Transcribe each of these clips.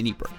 Mini Break,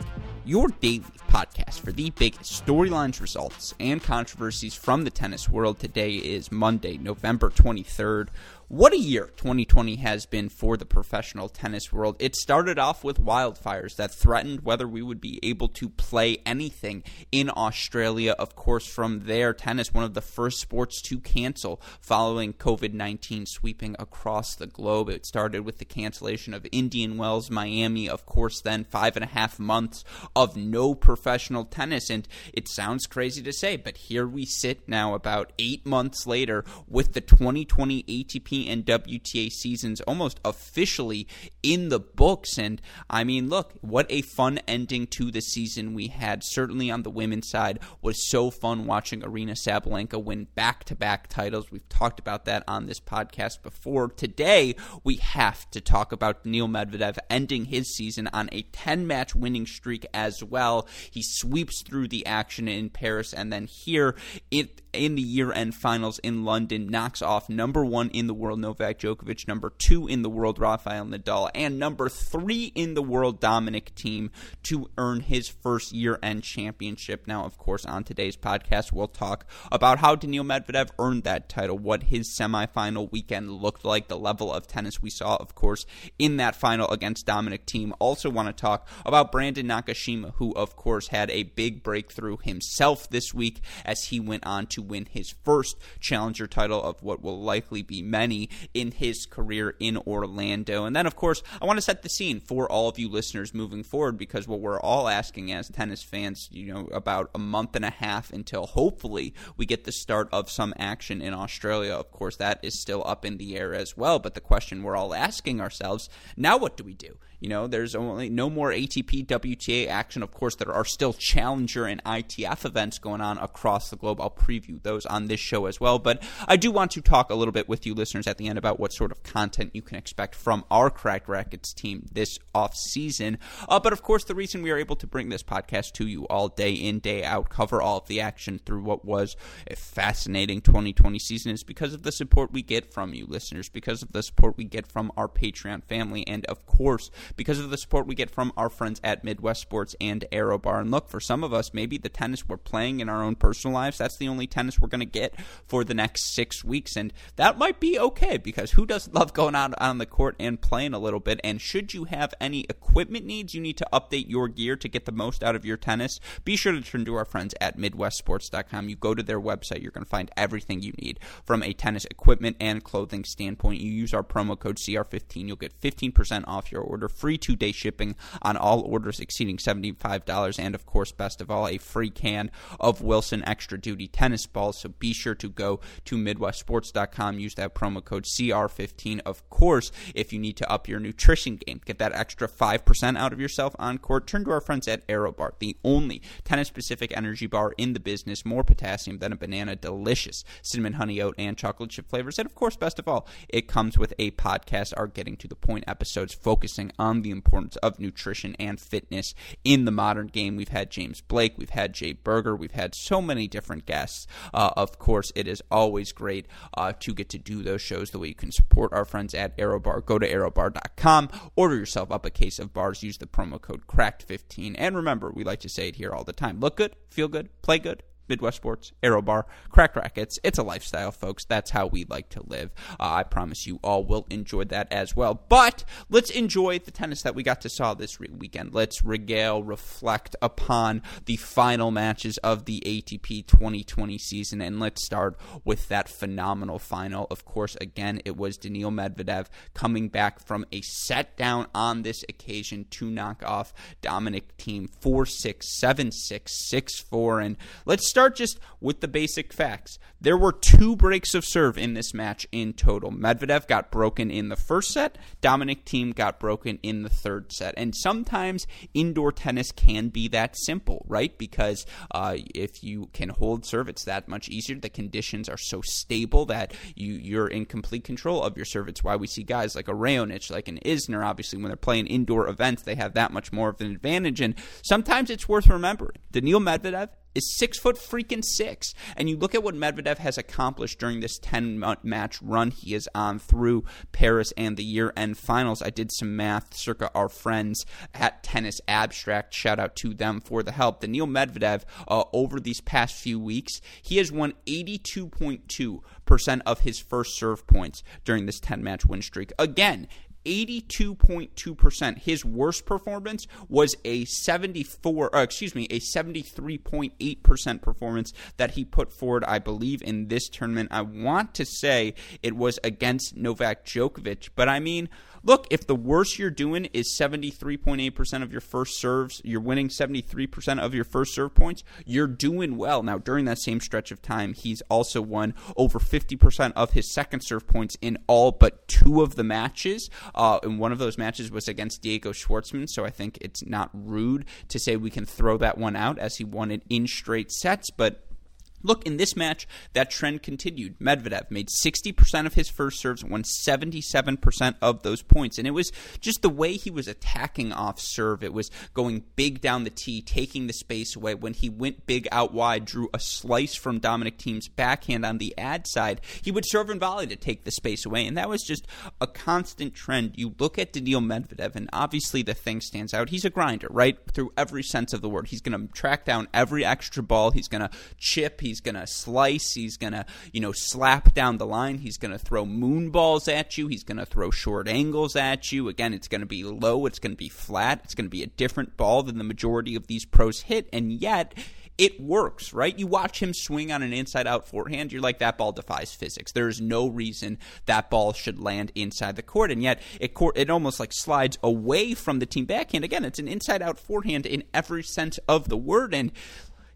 your daily podcast for the biggest storylines, results, and controversies from the tennis world. Today is Monday, November 23rd. What a year 2020 has been for the professional tennis world. It started off with wildfires that threatened whether we would be able to play anything in Australia. Of course, from there, tennis, one of the first sports to cancel following COVID 19 sweeping across the globe. It started with the cancellation of Indian Wells, Miami, of course, then five and a half months of no professional tennis. And it sounds crazy to say, but here we sit now, about eight months later, with the 2020 ATP and WTA seasons almost officially in the books. And I mean, look, what a fun ending to the season we had. Certainly on the women's side, was so fun watching Aryna Sabalenka win back to back titles. We've talked about that on this podcast before. Today, we have to talk about Daniil Medvedev ending his season on a 10 match winning streak as well. He sweeps through the action in Paris and then here it in the year end finals in London knocks off number one in the world Novak Djokovic, number two in the world Rafael Nadal, and number three in the world Dominic Thiem to earn his first year end championship. Now, of course, on today's podcast, we'll talk about how Daniil Medvedev earned that title, what his semifinal weekend looked like, the level of tennis we saw, of course, in that final against Dominic Thiem. Also, want to talk about Brandon Nakashima, who, of course, had a big breakthrough himself this week as he went on to win his first challenger title of what will likely be many in his career in Orlando. And then, of course, I want to set the scene for all of you listeners moving forward because what we're all asking as tennis fans, you know, about a month and a half until hopefully we get the start of some action in Australia. Of course, that is still up in the air as well. But the question we're all asking ourselves now, what do we do? You know, there's only no more ATP WTA action. Of course, there are still Challenger and ITF events going on across the globe. I'll preview those on this show as well. But I do want to talk a little bit with you listeners at the end about what sort of content you can expect from our Cracked Racquets team this off season. Uh, but of course, the reason we are able to bring this podcast to you all day in, day out, cover all of the action through what was a fascinating 2020 season is because of the support we get from you listeners, because of the support we get from our Patreon family, and of course, because of the support we get from our friends at Midwest Sports and ArrowBar. And look, for some of us, maybe the tennis we're playing in our own personal lives, that's the only tennis we're going to get for the next six weeks. And that might be okay because who doesn't love going out on the court and playing a little bit? And should you have any equipment needs, you need to update your gear to get the most out of your tennis. Be sure to turn to our friends at MidwestSports.com. You go to their website, you're going to find everything you need from a tennis equipment and clothing standpoint. You use our promo code CR15, you'll get 15% off your order free two day shipping on all orders exceeding $75, and of course, best of all, a free can of Wilson Extra Duty tennis balls. So be sure to go to MidwestSports.com, use that promo code CR15. Of course, if you need to up your nutrition game, get that extra 5% out of yourself on court, turn to our friends at ArrowBar, the only tennis specific energy bar in the business, more potassium than a banana, delicious cinnamon, honey oat, and chocolate chip flavors. And of course, best of all, it comes with a podcast, our Getting to the Point episodes focusing on the importance of nutrition and fitness in the modern game. We've had James Blake, we've had Jay Berger, we've had so many different guests. Uh, of course, it is always great uh, to get to do those shows the way you can support our friends at ArrowBar. Go to arrowbar.com, order yourself up a case of bars, use the promo code CRACKED15. And remember, we like to say it here all the time look good, feel good, play good Midwest Sports, Aero Bar, Cracked Racquets. It's a lifestyle, folks. That's how we like to live. Uh, I promise you all will enjoy that as well. But let's enjoy the tennis that we got to saw this re- weekend. Let's regale, reflect upon the final matches of the ATP 2020 season, and let's start with that phenomenal final. Of course, again, it was Daniil Medvedev coming back from a set down on this occasion to knock off Dominic Thiem 4 6, 7 6, 6 4. And let's start just with the basic facts. There were two breaks of serve in this match in total. Medvedev got broken in the first set, Dominic Thiem got broken in the third set. And sometimes indoor tennis can be that simple, right? Because uh, if you can hold serve, it's that much easier. The conditions are so stable that you, you're in complete control of your serve. It's why we see guys like a Raonic, like an Isner, obviously, when they're playing indoor events, they have that much more of an advantage. And sometimes it's worth remembering. Daniil Medvedev is six foot freaking six. And you look at what Medvedev has accomplished during this 10 match run he is on through Paris and the year end finals. I did some math circa our friends at Tennis Abstract. Shout out to them for the help. Daniil Medvedev, uh, over these past few weeks, he has won 82.2% of his first serve points during this 10 match win streak. Again, 82.2%. His worst performance was a 74, uh, excuse me, a 73.8% performance that he put forward, I believe, in this tournament. I want to say it was against Novak Djokovic, but I mean, look, if the worst you're doing is 73.8% of your first serves, you're winning 73% of your first serve points, you're doing well. Now, during that same stretch of time, he's also won over 50% of his second serve points in all but two of the matches. Uh, and one of those matches was against Diego Schwartzman, so I think it's not rude to say we can throw that one out as he won it in straight sets, but Look, in this match, that trend continued. Medvedev made 60% of his first serves, won 77% of those points. And it was just the way he was attacking off serve. It was going big down the tee, taking the space away. When he went big out wide, drew a slice from Dominic Thiem's backhand on the ad side, he would serve and volley to take the space away. And that was just a constant trend. You look at Daniil Medvedev, and obviously the thing stands out. He's a grinder, right? Through every sense of the word. He's going to track down every extra ball. He's going to chip. He's going to slice. He's going to, you know, slap down the line. He's going to throw moon balls at you. He's going to throw short angles at you. Again, it's going to be low. It's going to be flat. It's going to be a different ball than the majority of these pros hit. And yet, it works, right? You watch him swing on an inside out forehand, you're like, that ball defies physics. There is no reason that ball should land inside the court. And yet, it, it almost like slides away from the Thiem backhand. Again, it's an inside out forehand in every sense of the word. And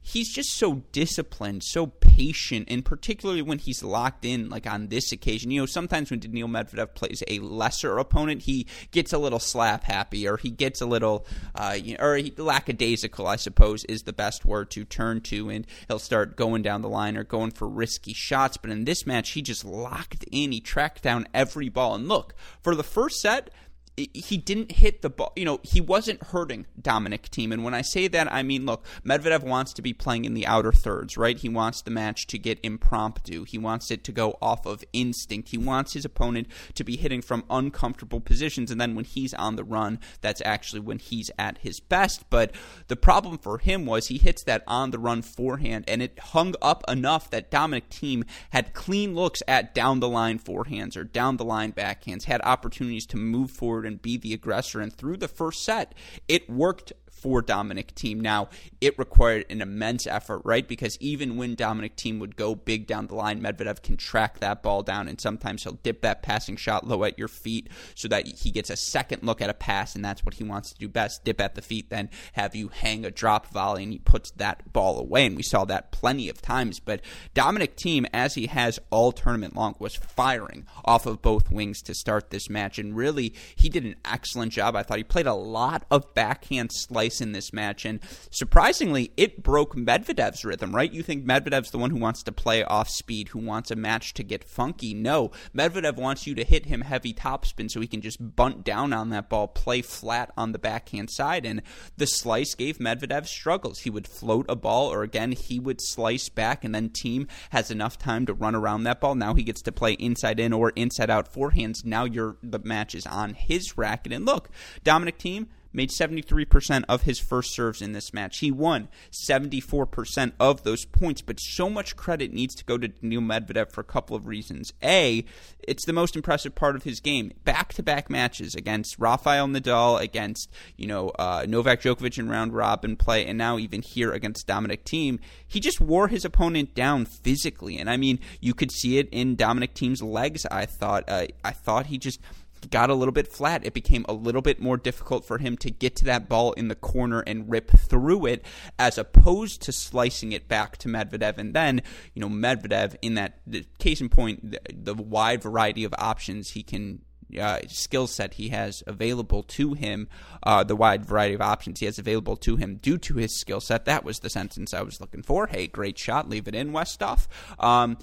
he's just so disciplined, so patient, and particularly when he's locked in, like on this occasion. You know, sometimes when Daniil Medvedev plays a lesser opponent, he gets a little slap happy, or he gets a little, uh, you know, or he, lackadaisical, I suppose, is the best word to turn to, and he'll start going down the line or going for risky shots. But in this match, he just locked in. He tracked down every ball. And look, for the first set, he didn't hit the ball. You know, he wasn't hurting Dominic Thiem. And when I say that, I mean, look, Medvedev wants to be playing in the outer thirds, right? He wants the match to get impromptu. He wants it to go off of instinct. He wants his opponent to be hitting from uncomfortable positions. And then when he's on the run, that's actually when he's at his best. But the problem for him was he hits that on the run forehand, and it hung up enough that Dominic Thiem had clean looks at down the line forehands or down the line backhands, had opportunities to move forward and be the aggressor. And through the first set, it worked for Dominic Thiem. Now, it required an immense effort, right? Because even when Dominic Thiem would go big down the line, Medvedev can track that ball down, and sometimes he'll dip that passing shot low at your feet so that he gets a second look at a pass, and that's what he wants to do best dip at the feet, then have you hang a drop volley, and he puts that ball away. And we saw that plenty of times. But Dominic Thiem, as he has all tournament long, was firing off of both wings to start this match, and really, he did an excellent job. I thought he played a lot of backhand slice in this match. And surprisingly, it broke Medvedev's rhythm, right? You think Medvedev's the one who wants to play off speed, who wants a match to get funky. No, Medvedev wants you to hit him heavy topspin so he can just bunt down on that ball, play flat on the backhand side. And the slice gave Medvedev struggles. He would float a ball, or again, he would slice back, and then Thiem has enough time to run around that ball. Now he gets to play inside in or inside out forehands. Now you're, the match is on his racket. And look, Dominic Thiem made 73% of his first serves in this match. He won 74% of those points, but so much credit needs to go to Daniil Medvedev for a couple of reasons. A, it's the most impressive part of his game. Back-to-back matches against Rafael Nadal, against, you know, uh, Novak Djokovic in round robin play, and now even here against Dominic Thiem. He just wore his opponent down physically, and I mean, you could see it in Dominic Thiem's legs, I thought. Uh, I thought he just got a little bit flat. It became a little bit more difficult for him to get to that ball in the corner and rip through it, as opposed to slicing it back to Medvedev. And then, you know, Medvedev, in that case in point, the, the wide variety of options he can uh, skill set he has available to him, uh, the wide variety of options he has available to him due to his skill set. That was the sentence I was looking for. Hey, great shot, leave it in, Westhoff. Um,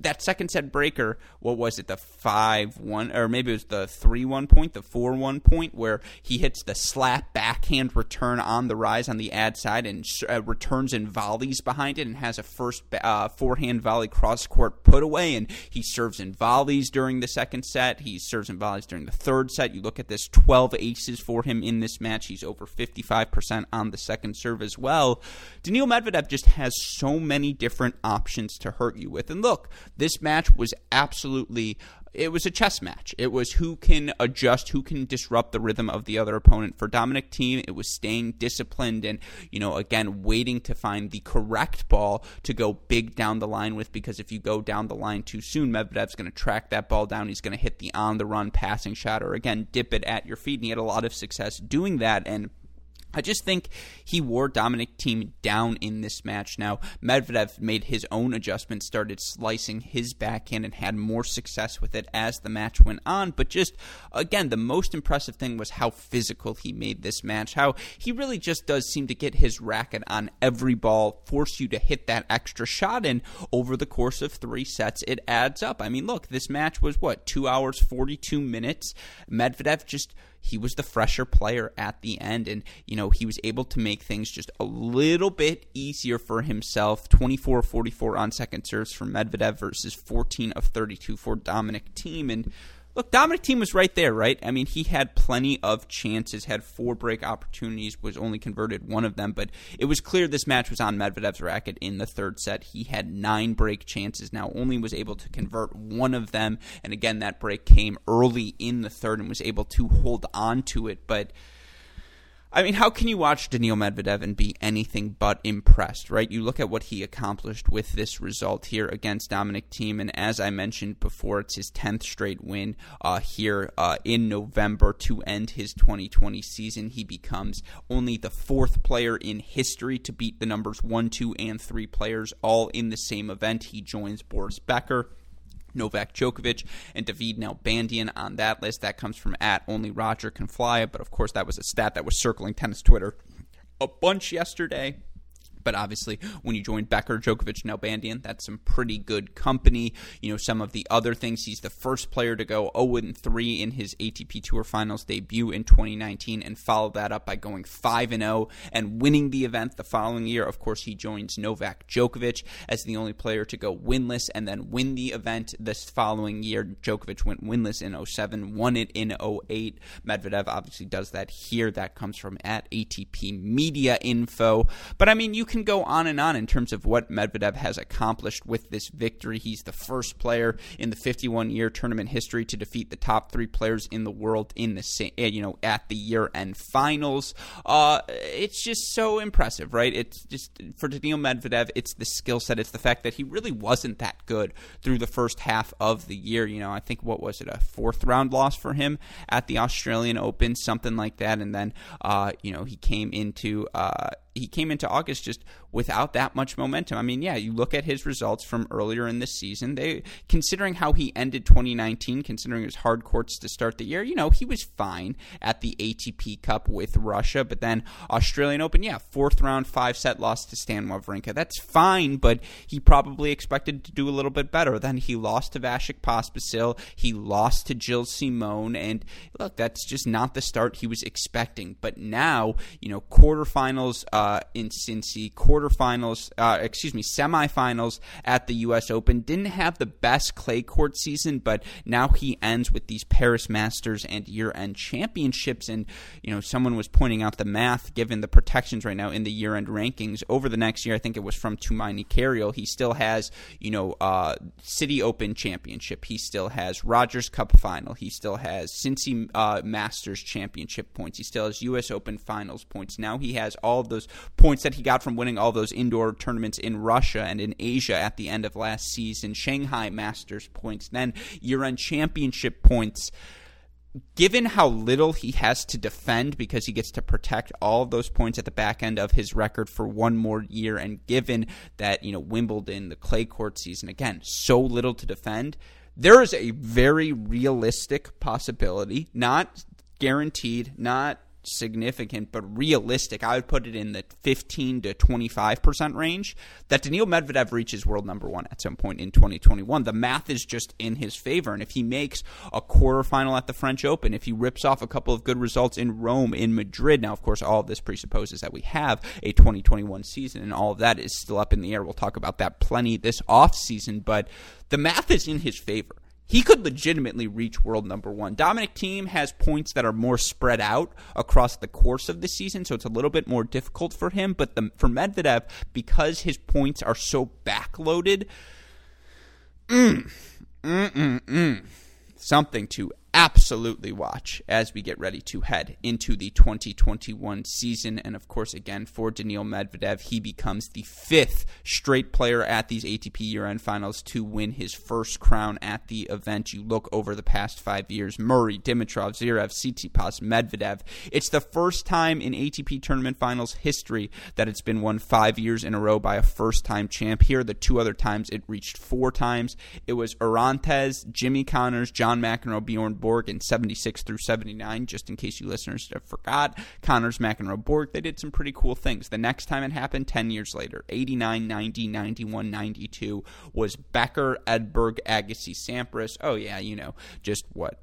that second set breaker, what was it, the 5 1, or maybe it was the 3 1 point, the 4 1 point, where he hits the slap backhand return on the rise on the ad side and uh, returns in volleys behind it and has a first uh, forehand volley cross court put away. And he serves in volleys during the second set. He serves in volleys during the third set. You look at this 12 aces for him in this match. He's over 55% on the second serve as well. Daniil Medvedev just has so many different options to hurt you with. And look, this match was absolutely it was a chess match. It was who can adjust, who can disrupt the rhythm of the other opponent. For Dominic Thiem, it was staying disciplined and, you know, again, waiting to find the correct ball to go big down the line with because if you go down the line too soon, Medvedev's going to track that ball down. He's going to hit the on the run passing shot or, again, dip it at your feet. And he had a lot of success doing that. And I just think he wore Dominic Thiem down in this match. Now, Medvedev made his own adjustments, started slicing his backhand, and had more success with it as the match went on. But just, again, the most impressive thing was how physical he made this match. How he really just does seem to get his racket on every ball, force you to hit that extra shot, and over the course of three sets, it adds up. I mean, look, this match was what, two hours, 42 minutes? Medvedev just he was the fresher player at the end and you know he was able to make things just a little bit easier for himself 24 44 on second serves for Medvedev versus 14 of 32 for Dominic Thiem. and Look, Dominic Thiem was right there, right? I mean, he had plenty of chances, had four break opportunities, was only converted one of them, but it was clear this match was on Medvedev's racket in the third set. He had nine break chances, now only was able to convert one of them, and again, that break came early in the third and was able to hold on to it, but I mean, how can you watch Daniil Medvedev and be anything but impressed, right? You look at what he accomplished with this result here against Dominic Thiem, and as I mentioned before, it's his 10th straight win uh, here uh, in November to end his 2020 season. He becomes only the fourth player in history to beat the numbers 1, 2, and 3 players all in the same event. He joins Boris Becker Novak Djokovic and David Nalbandian on that list. That comes from at only Roger can fly, but of course that was a stat that was circling tennis Twitter a bunch yesterday. But obviously, when you join Becker, Djokovic, Nalbandian, that's some pretty good company. You know, some of the other things, he's the first player to go 0 3 in his ATP Tour Finals debut in 2019 and followed that up by going 5 0 and winning the event the following year. Of course, he joins Novak Djokovic as the only player to go winless and then win the event this following year. Djokovic went winless in 07, won it in 08. Medvedev obviously does that here. That comes from at ATP Media Info. But I mean, you can go on and on in terms of what Medvedev has accomplished with this victory. He's the first player in the 51 year tournament history to defeat the top three players in the world in the eh, you know, at the year end finals. Uh, it's just so impressive, right? It's just for Daniil Medvedev, it's the skill set. It's the fact that he really wasn't that good through the first half of the year. You know, I think what was it, a fourth round loss for him at the Australian Open, something like that, and then uh, you know he came into uh, he came into August just without that much momentum. I mean, yeah, you look at his results from earlier in the season. They considering how he ended 2019, considering his hard courts to start the year, you know, he was fine at the ATP Cup with Russia, but then Australian Open, yeah, fourth round, five set loss to Stan Wawrinka. That's fine, but he probably expected to do a little bit better. Then he lost to Vasek Pospisil, he lost to Gilles Simon, and look, that's just not the start he was expecting. But now, you know, quarterfinals uh, in Cincy, quarterfinals, uh, excuse me, semifinals at the U.S. Open. Didn't have the best clay court season, but now he ends with these Paris Masters and year-end championships. And you know, someone was pointing out the math given the protections right now in the year-end rankings over the next year. I think it was from Tumaini Carayol. He still has, you know, uh, City Open championship. He still has Rogers Cup final. He still has Cincy uh, Masters championship points. He still has U.S. Open finals points. Now he has all of those points that he got from winning all those indoor tournaments in Russia and in Asia at the end of last season, Shanghai Masters points, then year end championship points. Given how little he has to defend because he gets to protect all of those points at the back end of his record for one more year, and given that, you know, Wimbledon, the clay court season, again, so little to defend, there is a very realistic possibility, not guaranteed, not significant but realistic. I would put it in the 15 to 25% range that Daniil Medvedev reaches world number 1 at some point in 2021. The math is just in his favor and if he makes a quarterfinal at the French Open, if he rips off a couple of good results in Rome, in Madrid. Now, of course, all of this presupposes that we have a 2021 season and all of that is still up in the air. We'll talk about that plenty this off season, but the math is in his favor he could legitimately reach world number one. Dominic Thiem has points that are more spread out across the course of the season, so it's a little bit more difficult for him. But the, for Medvedev, because his points are so backloaded, mm, mm, mm, mm something to absolutely watch as we get ready to head into the 2021 season. And of course, again, for Daniil Medvedev, he becomes the fifth straight player at these ATP year end finals to win his first crown at the event. You look over the past five years Murray, Dimitrov, Zverev, Tsitsipas, Medvedev. It's the first time in ATP tournament finals history that it's been won five years in a row by a first time champ. Here, the two other times it reached four times. It was Orantes, Jimmy Connors, John McEnroe, Bjorn Borg in 76 through 79, just in case you listeners have forgot. Connors, McEnroe, Borg, they did some pretty cool things. The next time it happened, 10 years later, 89, 90, 91, 92, was Becker, Edberg, Agassi, Sampras. Oh, yeah, you know, just what?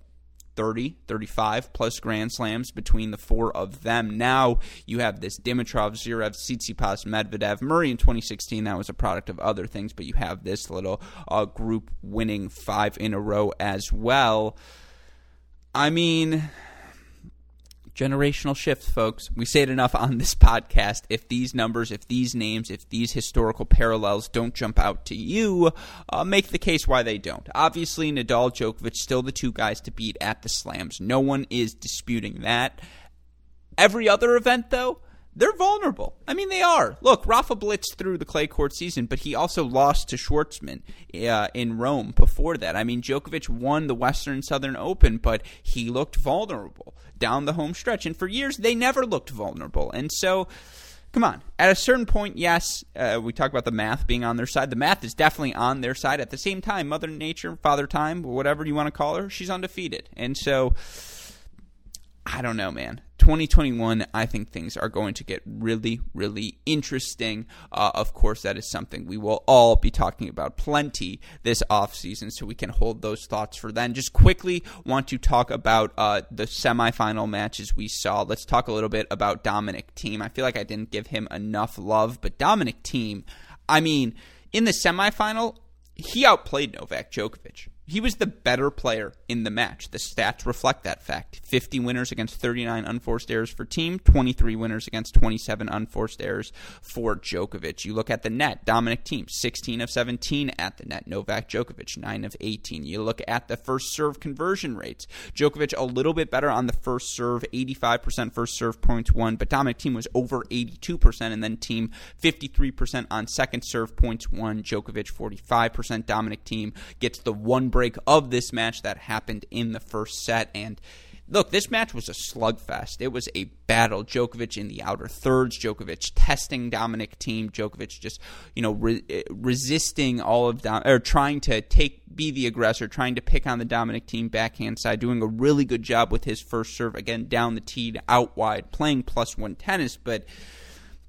30, 35 plus Grand Slams between the four of them. Now you have this Dimitrov, Zverev, Tsitsipas, Medvedev. Murray in 2016, that was a product of other things, but you have this little uh, group winning five in a row as well. I mean, generational shift, folks. We say it enough on this podcast. If these numbers, if these names, if these historical parallels don't jump out to you, uh, make the case why they don't. Obviously, Nadal, Djokovic, still the two guys to beat at the slams. No one is disputing that. Every other event, though, they're vulnerable. I mean, they are. Look, Rafa blitzed through the clay court season, but he also lost to Schwartzman uh, in Rome before that. I mean, Djokovic won the Western Southern Open, but he looked vulnerable down the home stretch. And for years, they never looked vulnerable. And so, come on. At a certain point, yes, uh, we talk about the math being on their side. The math is definitely on their side. At the same time, Mother Nature, Father Time, whatever you want to call her, she's undefeated. And so, I don't know, man. 2021, I think things are going to get really, really interesting. Uh, of course, that is something we will all be talking about plenty this off season, so we can hold those thoughts for then. Just quickly want to talk about uh, the semifinal matches we saw. Let's talk a little bit about Dominic Thiem. I feel like I didn't give him enough love, but Dominic Thiem, I mean, in the semifinal, he outplayed Novak Djokovic he was the better player in the match. The stats reflect that fact. 50 winners against 39 unforced errors for Thiem, 23 winners against 27 unforced errors for Djokovic. You look at the net, Dominic Thiem, 16 of 17 at the net. Novak Djokovic, 9 of 18. You look at the first serve conversion rates. Djokovic a little bit better on the first serve, 85% first serve points won, but Dominic Thiem was over 82%, and then Thiem 53% on second serve points won. Djokovic 45%. Dominic Thiem gets the one break of this match that happened in the first set. And look, this match was a slugfest. It was a battle. Djokovic in the outer thirds, Djokovic testing Dominic Thiem, Djokovic just you know re- eh, resisting all of Dom- or trying to take be the aggressor, trying to pick on the Dominic Thiem backhand side, doing a really good job with his first serve again down the tee out wide, playing plus one tennis, but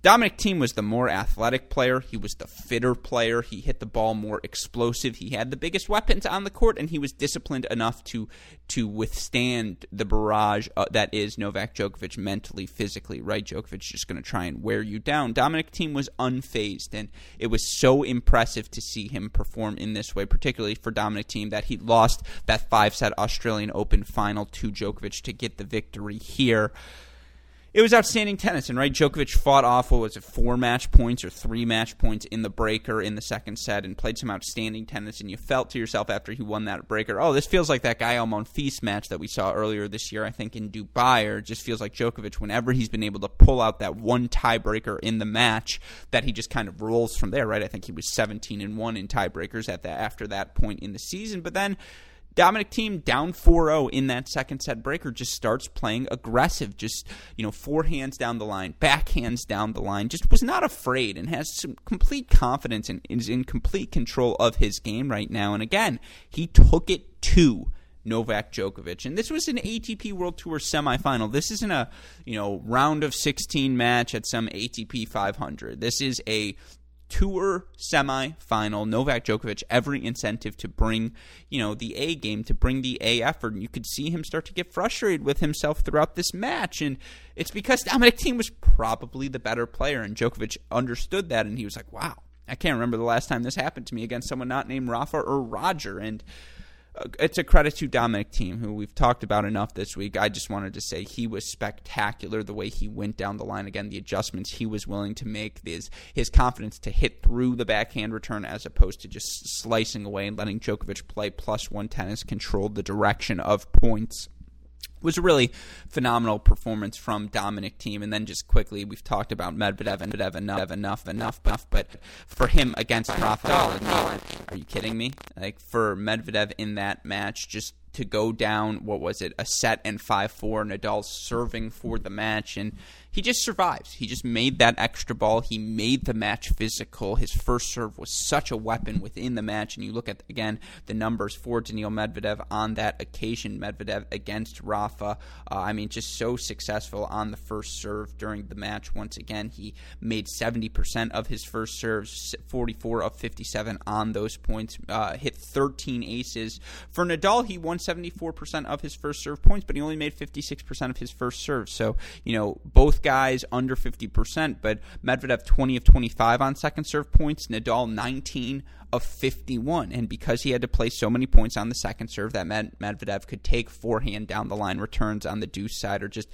Dominic Thiem was the more athletic player. He was the fitter player. He hit the ball more explosive. He had the biggest weapons on the court, and he was disciplined enough to to withstand the barrage uh, that is Novak Djokovic mentally, physically. Right, Djokovic just going to try and wear you down. Dominic Thiem was unfazed, and it was so impressive to see him perform in this way, particularly for Dominic Thiem that he lost that five set Australian Open final to Djokovic to get the victory here it was outstanding tennis. And right, Djokovic fought off what was it, four match points or three match points in the breaker in the second set, and played some outstanding tennis. And you felt to yourself after he won that breaker, oh, this feels like that Gael Monfils match that we saw earlier this year, I think in Dubai. Or just feels like Djokovic, whenever he's been able to pull out that one tiebreaker in the match, that he just kind of rolls from there. Right, I think he was 17 and one in tiebreakers at that after that point in the season, but then Dominic Thiem down 4-0 in that second set breaker just starts playing aggressive, just you know forehands down the line, backhands down the line. Just was not afraid and has some complete confidence and is in complete control of his game right now. And again, he took it to Novak Djokovic. And this was an ATP World Tour semifinal. This isn't a, you know, round of 16 match at some ATP 500. This is a tour semi-final novak djokovic every incentive to bring you know the a game to bring the a effort. And you could see him start to get frustrated with himself throughout this match. And it's because dominic Thiem was probably the better player. And djokovic understood that. And he was like wow i can't remember the last time this happened to me against someone not named rafa or roger. And Uh, it's a credit to Dominic Thiem, who we've talked about enough this week. I just wanted to say he was spectacular the way he went down the line. Again, the adjustments he was willing to make, his, his confidence to hit through the backhand return as opposed to just slicing away and letting Djokovic play plus one tennis, controlled the direction of points was a really phenomenal performance from Dominic Thiem. And then just quickly, we've talked about Medvedev and Medvedev enough, enough, enough, enough. But for him against Rafael, are you kidding me? Like for Medvedev in that match, just to go down, what was it, a set and 5 4, Nadal serving for the match. And he just survives. He just made that extra ball. He made the match physical. His first serve was such a weapon within the match. And you look at, again, the numbers for Daniil Medvedev on that occasion. Medvedev against Rafa. Uh, I mean, just so successful on the first serve during the match. Once again, he made 70% of his first serves, 44 of 57 on those points, uh, hit 13 aces. For Nadal, he won 74% of his first serve points, but he only made 56% of his first serve. So, you know, both guys under 50%, but Medvedev 20 of 25 on second serve points, Nadal 19 of 51. And because he had to play so many points on the second serve, that meant Medvedev could take forehand down the line returns on the deuce side or just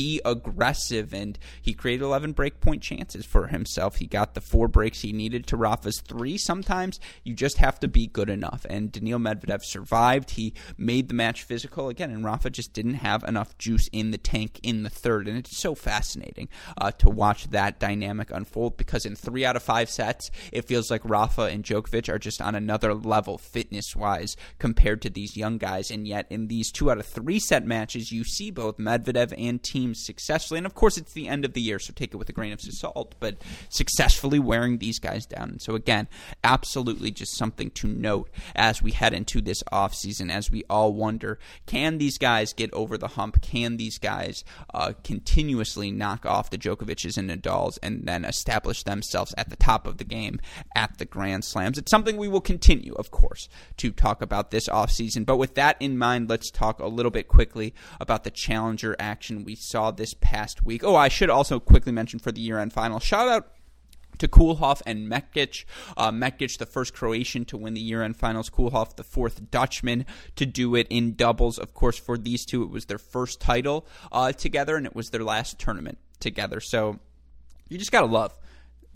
be aggressive, and he created 11 break point chances for himself. He got the four breaks he needed to Rafa's three. Sometimes you just have to be good enough, and Daniil Medvedev survived. He made the match physical again, and Rafa just didn't have enough juice in the tank in the third, and it's so fascinating uh, to watch that dynamic unfold because in three out of five sets, it feels like Rafa and Djokovic are just on another level fitness wise compared to these young guys, and yet in these two out of three set matches, you see both Medvedev and Thiem successfully, and of course it's the end of the year, so take it with a grain of salt, but successfully wearing these guys down. And so again, absolutely just something to note as we head into this offseason, as we all wonder, can these guys get over the hump? Can these guys uh, continuously knock off the Djokovic's and Nadal's and then establish themselves at the top of the game at the Grand Slams? It's something we will continue, of course, to talk about this offseason. But with that in mind, let's talk a little bit quickly about the challenger action we saw this past week. Oh, I should also quickly mention for the year end final shout out to Koolhof and Mektic. Uh, Mektic, the first Croatian to win the year-end finals. Koolhof, the fourth Dutchman to do it in doubles. Of course, for these two, it was their first title uh, together, and it was their last tournament together. So you just gotta love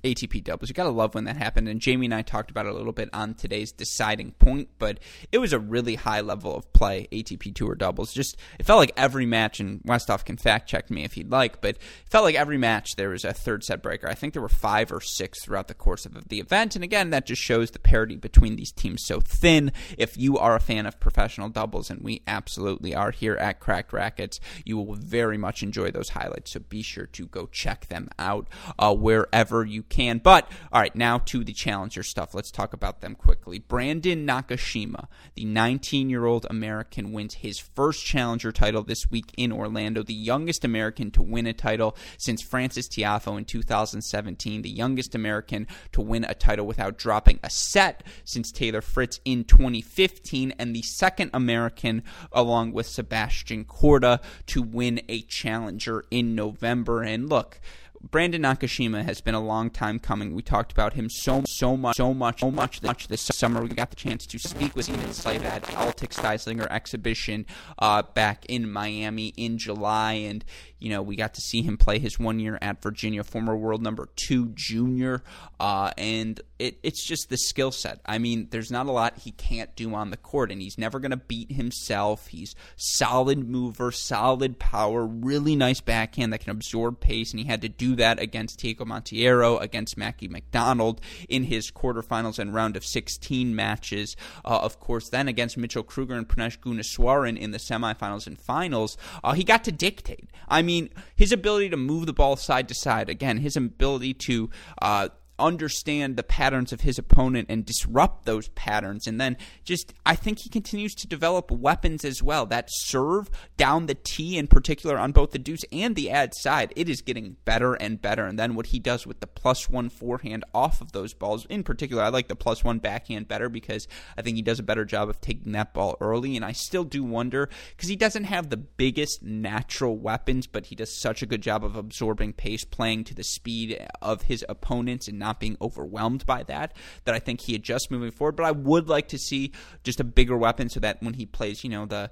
ATP doubles. You got to love when that happened. And Jamie and I talked about it a little bit on today's deciding point, but it was a really high level of play, ATP Tour doubles. Just, it felt like every match, and Westhoff can fact check me if he'd like, but it felt like every match there was a third set breaker. I think there were five or six throughout the course of the event. And again, that just shows the parity between these teams so thin. If you are a fan of professional doubles, and we absolutely are here at Cracked Racquets, you will very much enjoy those highlights. So be sure to go check them out uh, wherever you can. But all right, now to the challenger stuff. Let's talk about them quickly. Brandon Nakashima, the 19 year old American, wins his first challenger title this week in Orlando, the youngest American to win a title since Frances Tiafoe in 2017, the youngest American to win a title without dropping a set since Taylor Fritz in 2015, and the second American, along with Sebastian Korda, to win a challenger in November. And look, Brandon Nakashima has been a long time coming. We talked about him so so much, so much, so much, much this summer. We got the chance to speak with him inside that Altec Styslinger exhibition uh, back in Miami in July, and you know, we got to see him play his one year at Virginia, former world number two junior, uh, and it, it's just the skill set. I mean, there's not a lot he can't do on the court, and he's never going to beat himself. He's solid mover, solid power, really nice backhand that can absorb pace, and he had to do that against Diego Monteiro, against Mackie McDonald in his quarterfinals and round of 16 matches. Uh, of course, then against Mitchell Krueger and Prajnesh Gunneswaran in the semifinals and finals, uh, he got to dictate. I mean, his ability to move the ball side to side, again, his ability to uh, understand the patterns of his opponent and disrupt those patterns. And then just, I think he continues to develop weapons as well. That serve down the T in particular on both the deuce and the ad side, it is getting better and better. And then what he does with the plus one forehand off of those balls, in particular, I like the plus one backhand better because I think he does a better job of taking that ball early. And I still do wonder because he doesn't have the biggest natural weapons, but he does such a good job of absorbing pace, playing to the speed of his opponents and not being overwhelmed by that, that I think he adjusts moving forward. But I would like to see just a bigger weapon so that when he plays, you know, the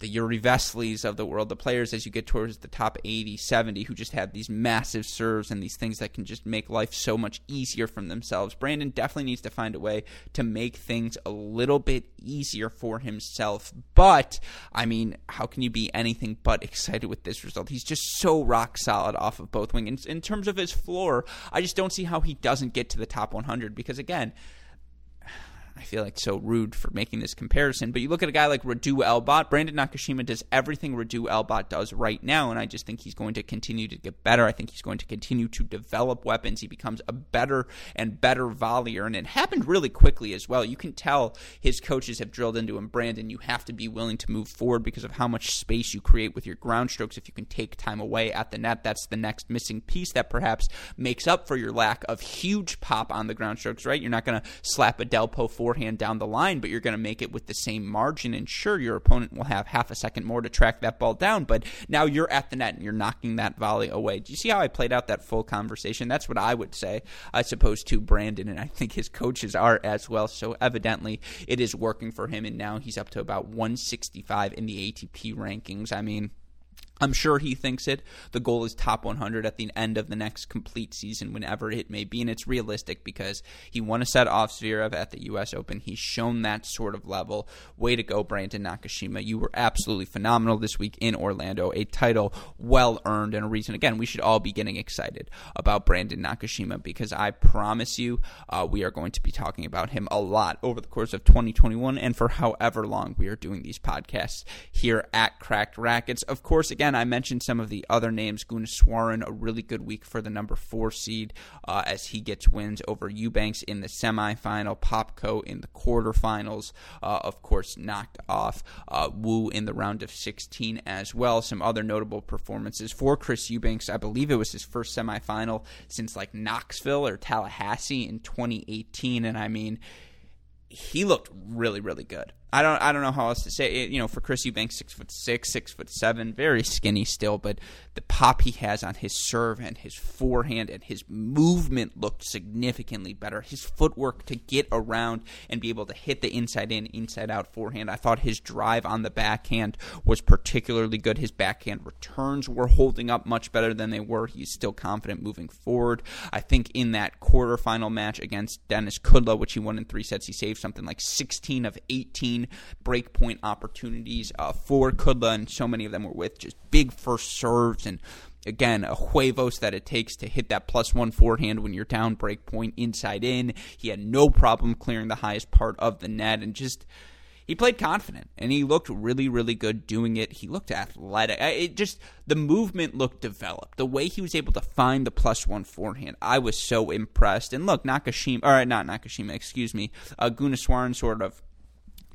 the Jiri Veselys of the world, the players as you get towards the top 80, 70, who just have these massive serves and these things that can just make life so much easier for themselves. Brandon definitely needs to find a way to make things a little bit easier for himself. But, I mean, how can you be anything but excited with this result? He's just so rock solid off of both wings. In, in terms of his floor, I just don't see how he doesn't get to the top 100 because, again, I feel like so rude for making this comparison, but you look at a guy like Radu Albot. Brandon Nakashima does everything Radu Albot does right now, and I just think he's going to continue to get better. I think he's going to continue to develop weapons. He becomes a better and better volleyer, and it happened really quickly as well. You can tell his coaches have drilled into him, Brandon, you have to be willing to move forward because of how much space you create with your ground strokes. If you can take time away at the net, that's the next missing piece that perhaps makes up for your lack of huge pop on the ground strokes, right? You're not going to slap a Delpo 4 beforehand down the line, but you're going to make it with the same margin. And sure, your opponent will have half a second more to track that ball down, but now you're at the net and you're knocking that volley away. Do you see how I played out that full conversation? That's what I would say, I suppose, to Brandon, and I think his coaches are as well. So evidently, it is working for him, and now he's up to about 165 in the ATP rankings. I mean, I'm sure he thinks it. The goal is top 100 at the end of the next complete season, whenever it may be. And it's realistic because he won a set off Zverev at the U.S. Open. He's shown that sort of level. Way to go, Brandon Nakashima. You were absolutely phenomenal this week in Orlando. A title well earned and a reason, again, we should all be getting excited about Brandon Nakashima because I promise you uh, we are going to be talking about him a lot over the course of 2021 and for however long we are doing these podcasts here at Cracked Racquets. Of course, again, again, I mentioned some of the other names. Gunneswaran, a really good week for the number four seed uh, as he gets wins over Eubanks in the semifinal, Popko in the quarterfinals. Uh, of course, knocked off uh, Wu in the round of 16 as well. Some other notable performances for Chris Eubanks. I believe it was his first semifinal since like Knoxville or Tallahassee in 2018. And I mean, he looked really, really good. I don't I don't know how else to say it. You know, for Chris Eubanks, six foot six, six foot seven, very skinny still, but the pop he has on his serve and his forehand and his movement looked significantly better. His footwork to get around and be able to hit the inside in, inside out forehand. I thought his drive on the backhand was particularly good. His backhand returns were holding up much better than they were. He's still confident moving forward. I think in that quarterfinal match against Denis Kudla, which he won in three sets, he saved something like 16 of 18 breakpoint opportunities uh, for Kudla, and so many of them were with just big first serves and again, a huevos that it takes to hit that plus one forehand when you're down break point inside in. He had no problem clearing the highest part of the net and just he played confident and he looked really really good doing it. He looked athletic. It just the movement looked developed. The way he was able to find the plus one forehand i was so impressed. And look nakashima all right not nakashima excuse me uh, Gunneswaran sort of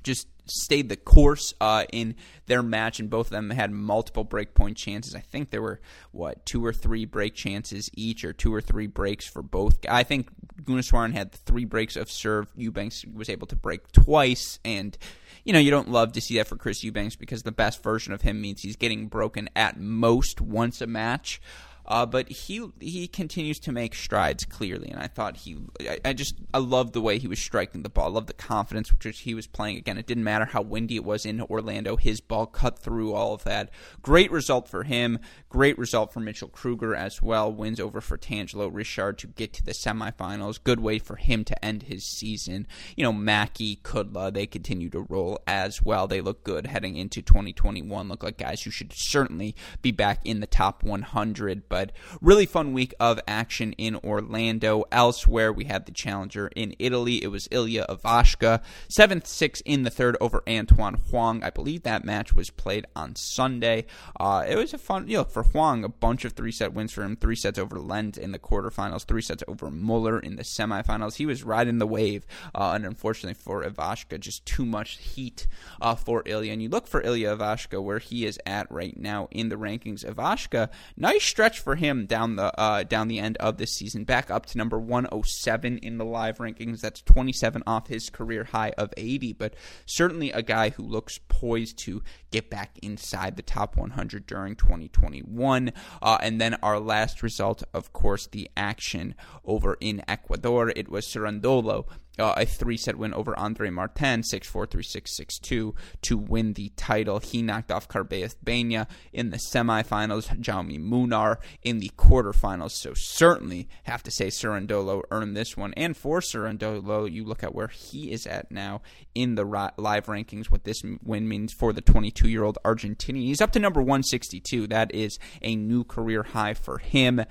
just stayed the course uh, in their match, and both of them had multiple break point chances. I think there were what two or three break chances each, or two or three breaks for both. I think Gunneswaran had three breaks of serve. Eubanks was able to break twice, and you know you don't love to see that for Chris Eubanks because the best version of him means he's getting broken at most once a match. Uh, but he he continues to make strides clearly, and I thought he I, I just I love the way he was striking the ball. I love the confidence which he was playing. Again, it didn't matter how windy it was in Orlando. His ball cut through all of that. Great result for him. Great result for Mitchell Krueger as well. Wins over Fratangelo Richard to get to the semifinals. Good way for him to end his season. You know, Mackey, Kudla, they continue to roll as well. They look good heading into 2021. Look like guys who should certainly be back in the top 100 but really fun week of action in Orlando. Elsewhere, we had the challenger in Italy. It was Ilya Ivashka, 7th 6 in the third over Antoine Hoang. I believe that match was played on Sunday. Uh, it was a fun, you know, for Hoang, a bunch of three set wins for him. Three sets over Lent in the quarterfinals, three sets over Muller in the semifinals. He was riding the wave, uh, and unfortunately for Ivashka, just too much heat uh, for Ilya. And you look for Ilya Ivashka where he is at right now in the rankings. Ivashka, nice stretch for him down the uh, down the end of this season, back up to number 107 in the live rankings. That's 27 off his career high of 80, but certainly a guy who looks poised to get back inside the top 100 during 2021. Uh, and then our last result, of course, the action over in Ecuador. It was Cerundolo uh, a three set win over Andrej Martin, 6 4 3 6 6 2, to win the title. He knocked off Carballes Baena in the semifinals, Jaume Munar in the quarterfinals. So, certainly have to say Cerundolo earned this one. And for Cerundolo, you look at where he is at now in the live rankings, what this win means for the 22 year old Argentinian. He's up to number 162. That is a new career high for him.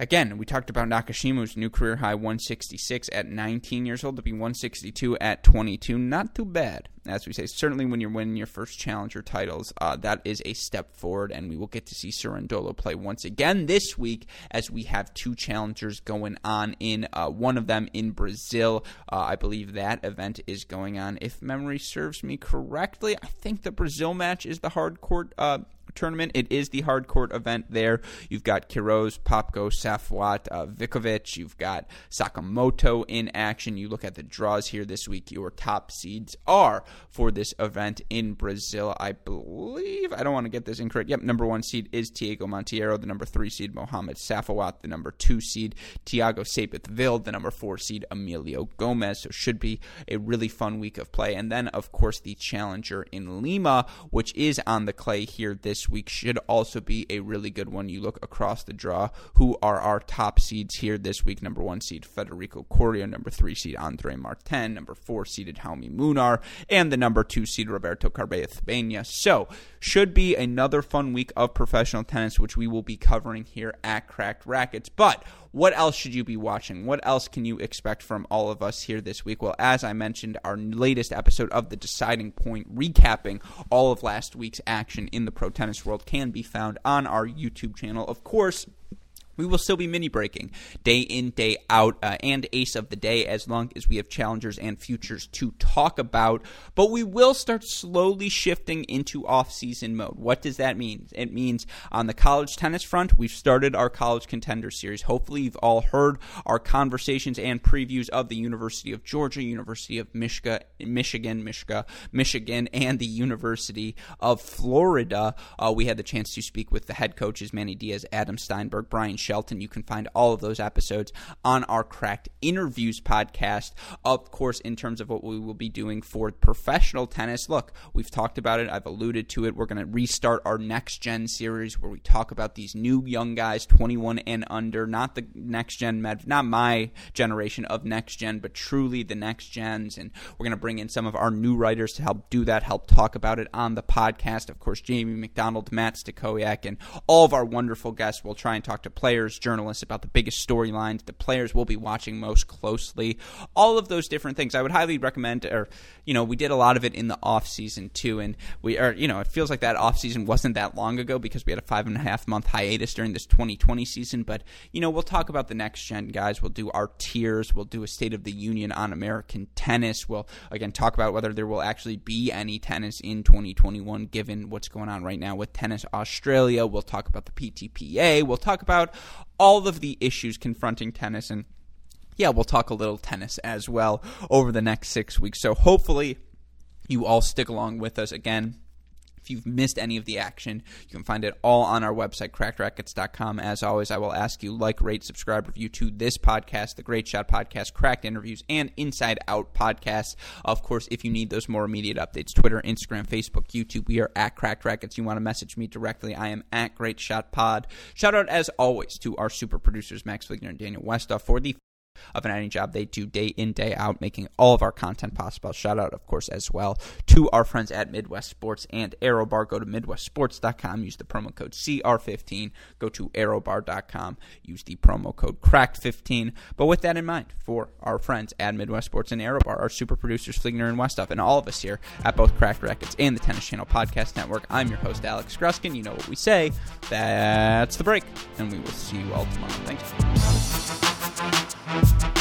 Again, we talked about Nakashima's new career high 166 at 19 years old to be 162 at 22. Not too bad, as we say. Certainly, when you're winning your first challenger titles, uh, that is a step forward, and we will get to see Cerundolo play once again this week as we have two challengers going on in uh, one of them in Brazil. Uh, I believe that event is going on. If memory serves me correctly, I think the Brazil match is the hard court uh, tournament. It is the hard court event there. You've got Quiroz, Popko, Safwat, uh, Vikovic. You've got Sakamoto in action. You look at the draws here this week. Your top seeds are for this event in Brazil. I believe, I don't want to get this incorrect. Yep, number one seed is Thiago Monteiro. The number three seed, Mohamed Safwat. The number two seed, Thiago Seyboth Wild. The number four seed, Emilio Gomez. So should be a really fun week of play. And then, of course, the challenger in Lima, which is on the clay here this this week should also be a really good one. You look across the draw, who are our top seeds here this week? Number one seed Federico Coria, number three seed Andrej Martin, number four seeded Jaume Munar, and the number two seed Roberto Carballes Baena. So, should be another fun week of professional tennis, which we will be covering here at Cracked Racquets. But what else should you be watching? What else can you expect from all of us here this week? Well, as I mentioned, our latest episode of The Deciding Point, recapping all of last week's action in the pro tennis world, can be found on our YouTube channel. Of course, we will still be mini breaking day in, day out, uh, and ace of the day as long as we have challengers and futures to talk about. But we will start slowly shifting into off season mode. What does that mean? It means on the college tennis front, we've started our college contender series. Hopefully, you've all heard our conversations and previews of the University of Georgia, University of Michigan, Michigan, Michigan, Michigan, and the University of Florida. Uh, we had the chance to speak with the head coaches, Manny Diaz, Adam Steinberg, Bryan. Shelton. You can find all of those episodes on our Cracked Interviews podcast. Of course, in terms of what we will be doing for professional tennis, look, we've talked about it. I've alluded to it. We're going to restart our next gen series where we talk about these new young guys, 21 and under, not the next gen med, not my generation of next gen, but truly the next gens. And we're going to bring in some of our new writers to help do that, help talk about it on the podcast. Of course, Jamie McDonald, Matt Stakoyak, and all of our wonderful guests will try and talk to players players, journalists about the biggest storylines, the players we'll be watching most closely, all of those different things. I would highly recommend, or you know, we did a lot of it in the off season too, and we are, you know, it feels like that off season wasn't that long ago because we had a five and a half month hiatus during this 2020 season. But you know, we'll talk about the next gen guys. We'll do our tiers. We'll do a state of the union on American tennis. We'll again talk about whether there will actually be any tennis in 2021 given what's going on right now with Tennis Australia. We'll talk about the PTPA. We'll talk about all of the issues confronting tennis and yeah, we'll talk a little tennis as well over the next six weeks. So hopefully you all stick along with us again. If you've missed any of the action, you can find it all on our website, crackedracquets.com. As always, I will ask you like, rate, subscribe, review to this podcast, the Great Shot Podcast, Cracked Interviews, and Inside Out Podcasts. Of course, if you need those more immediate updates, Twitter, Instagram, Facebook, YouTube, we are at Cracked Racquets. You want to message me directly, I am at Great Shot Pod. Shout out, as always, to our super producers, Max Wigner and Daniel Westoff, for the of an editing job they do day in, day out, making all of our content possible. Shout out, of course, as well to our friends at Midwest Sports and ArrowBar. Go to MidwestSports.com, use the promo code CR15. Go to ArrowBar.com, use the promo code CRACK15. But with that in mind, for our friends at Midwest Sports and ArrowBar, our super producers, Fligner and Westoff, and all of us here at both Cracked Racquets and the Tennis Channel Podcast Network, I'm your host, Alex Gruskin. You know what we say. That's the break, and we will see you all tomorrow. Thanks. Bye.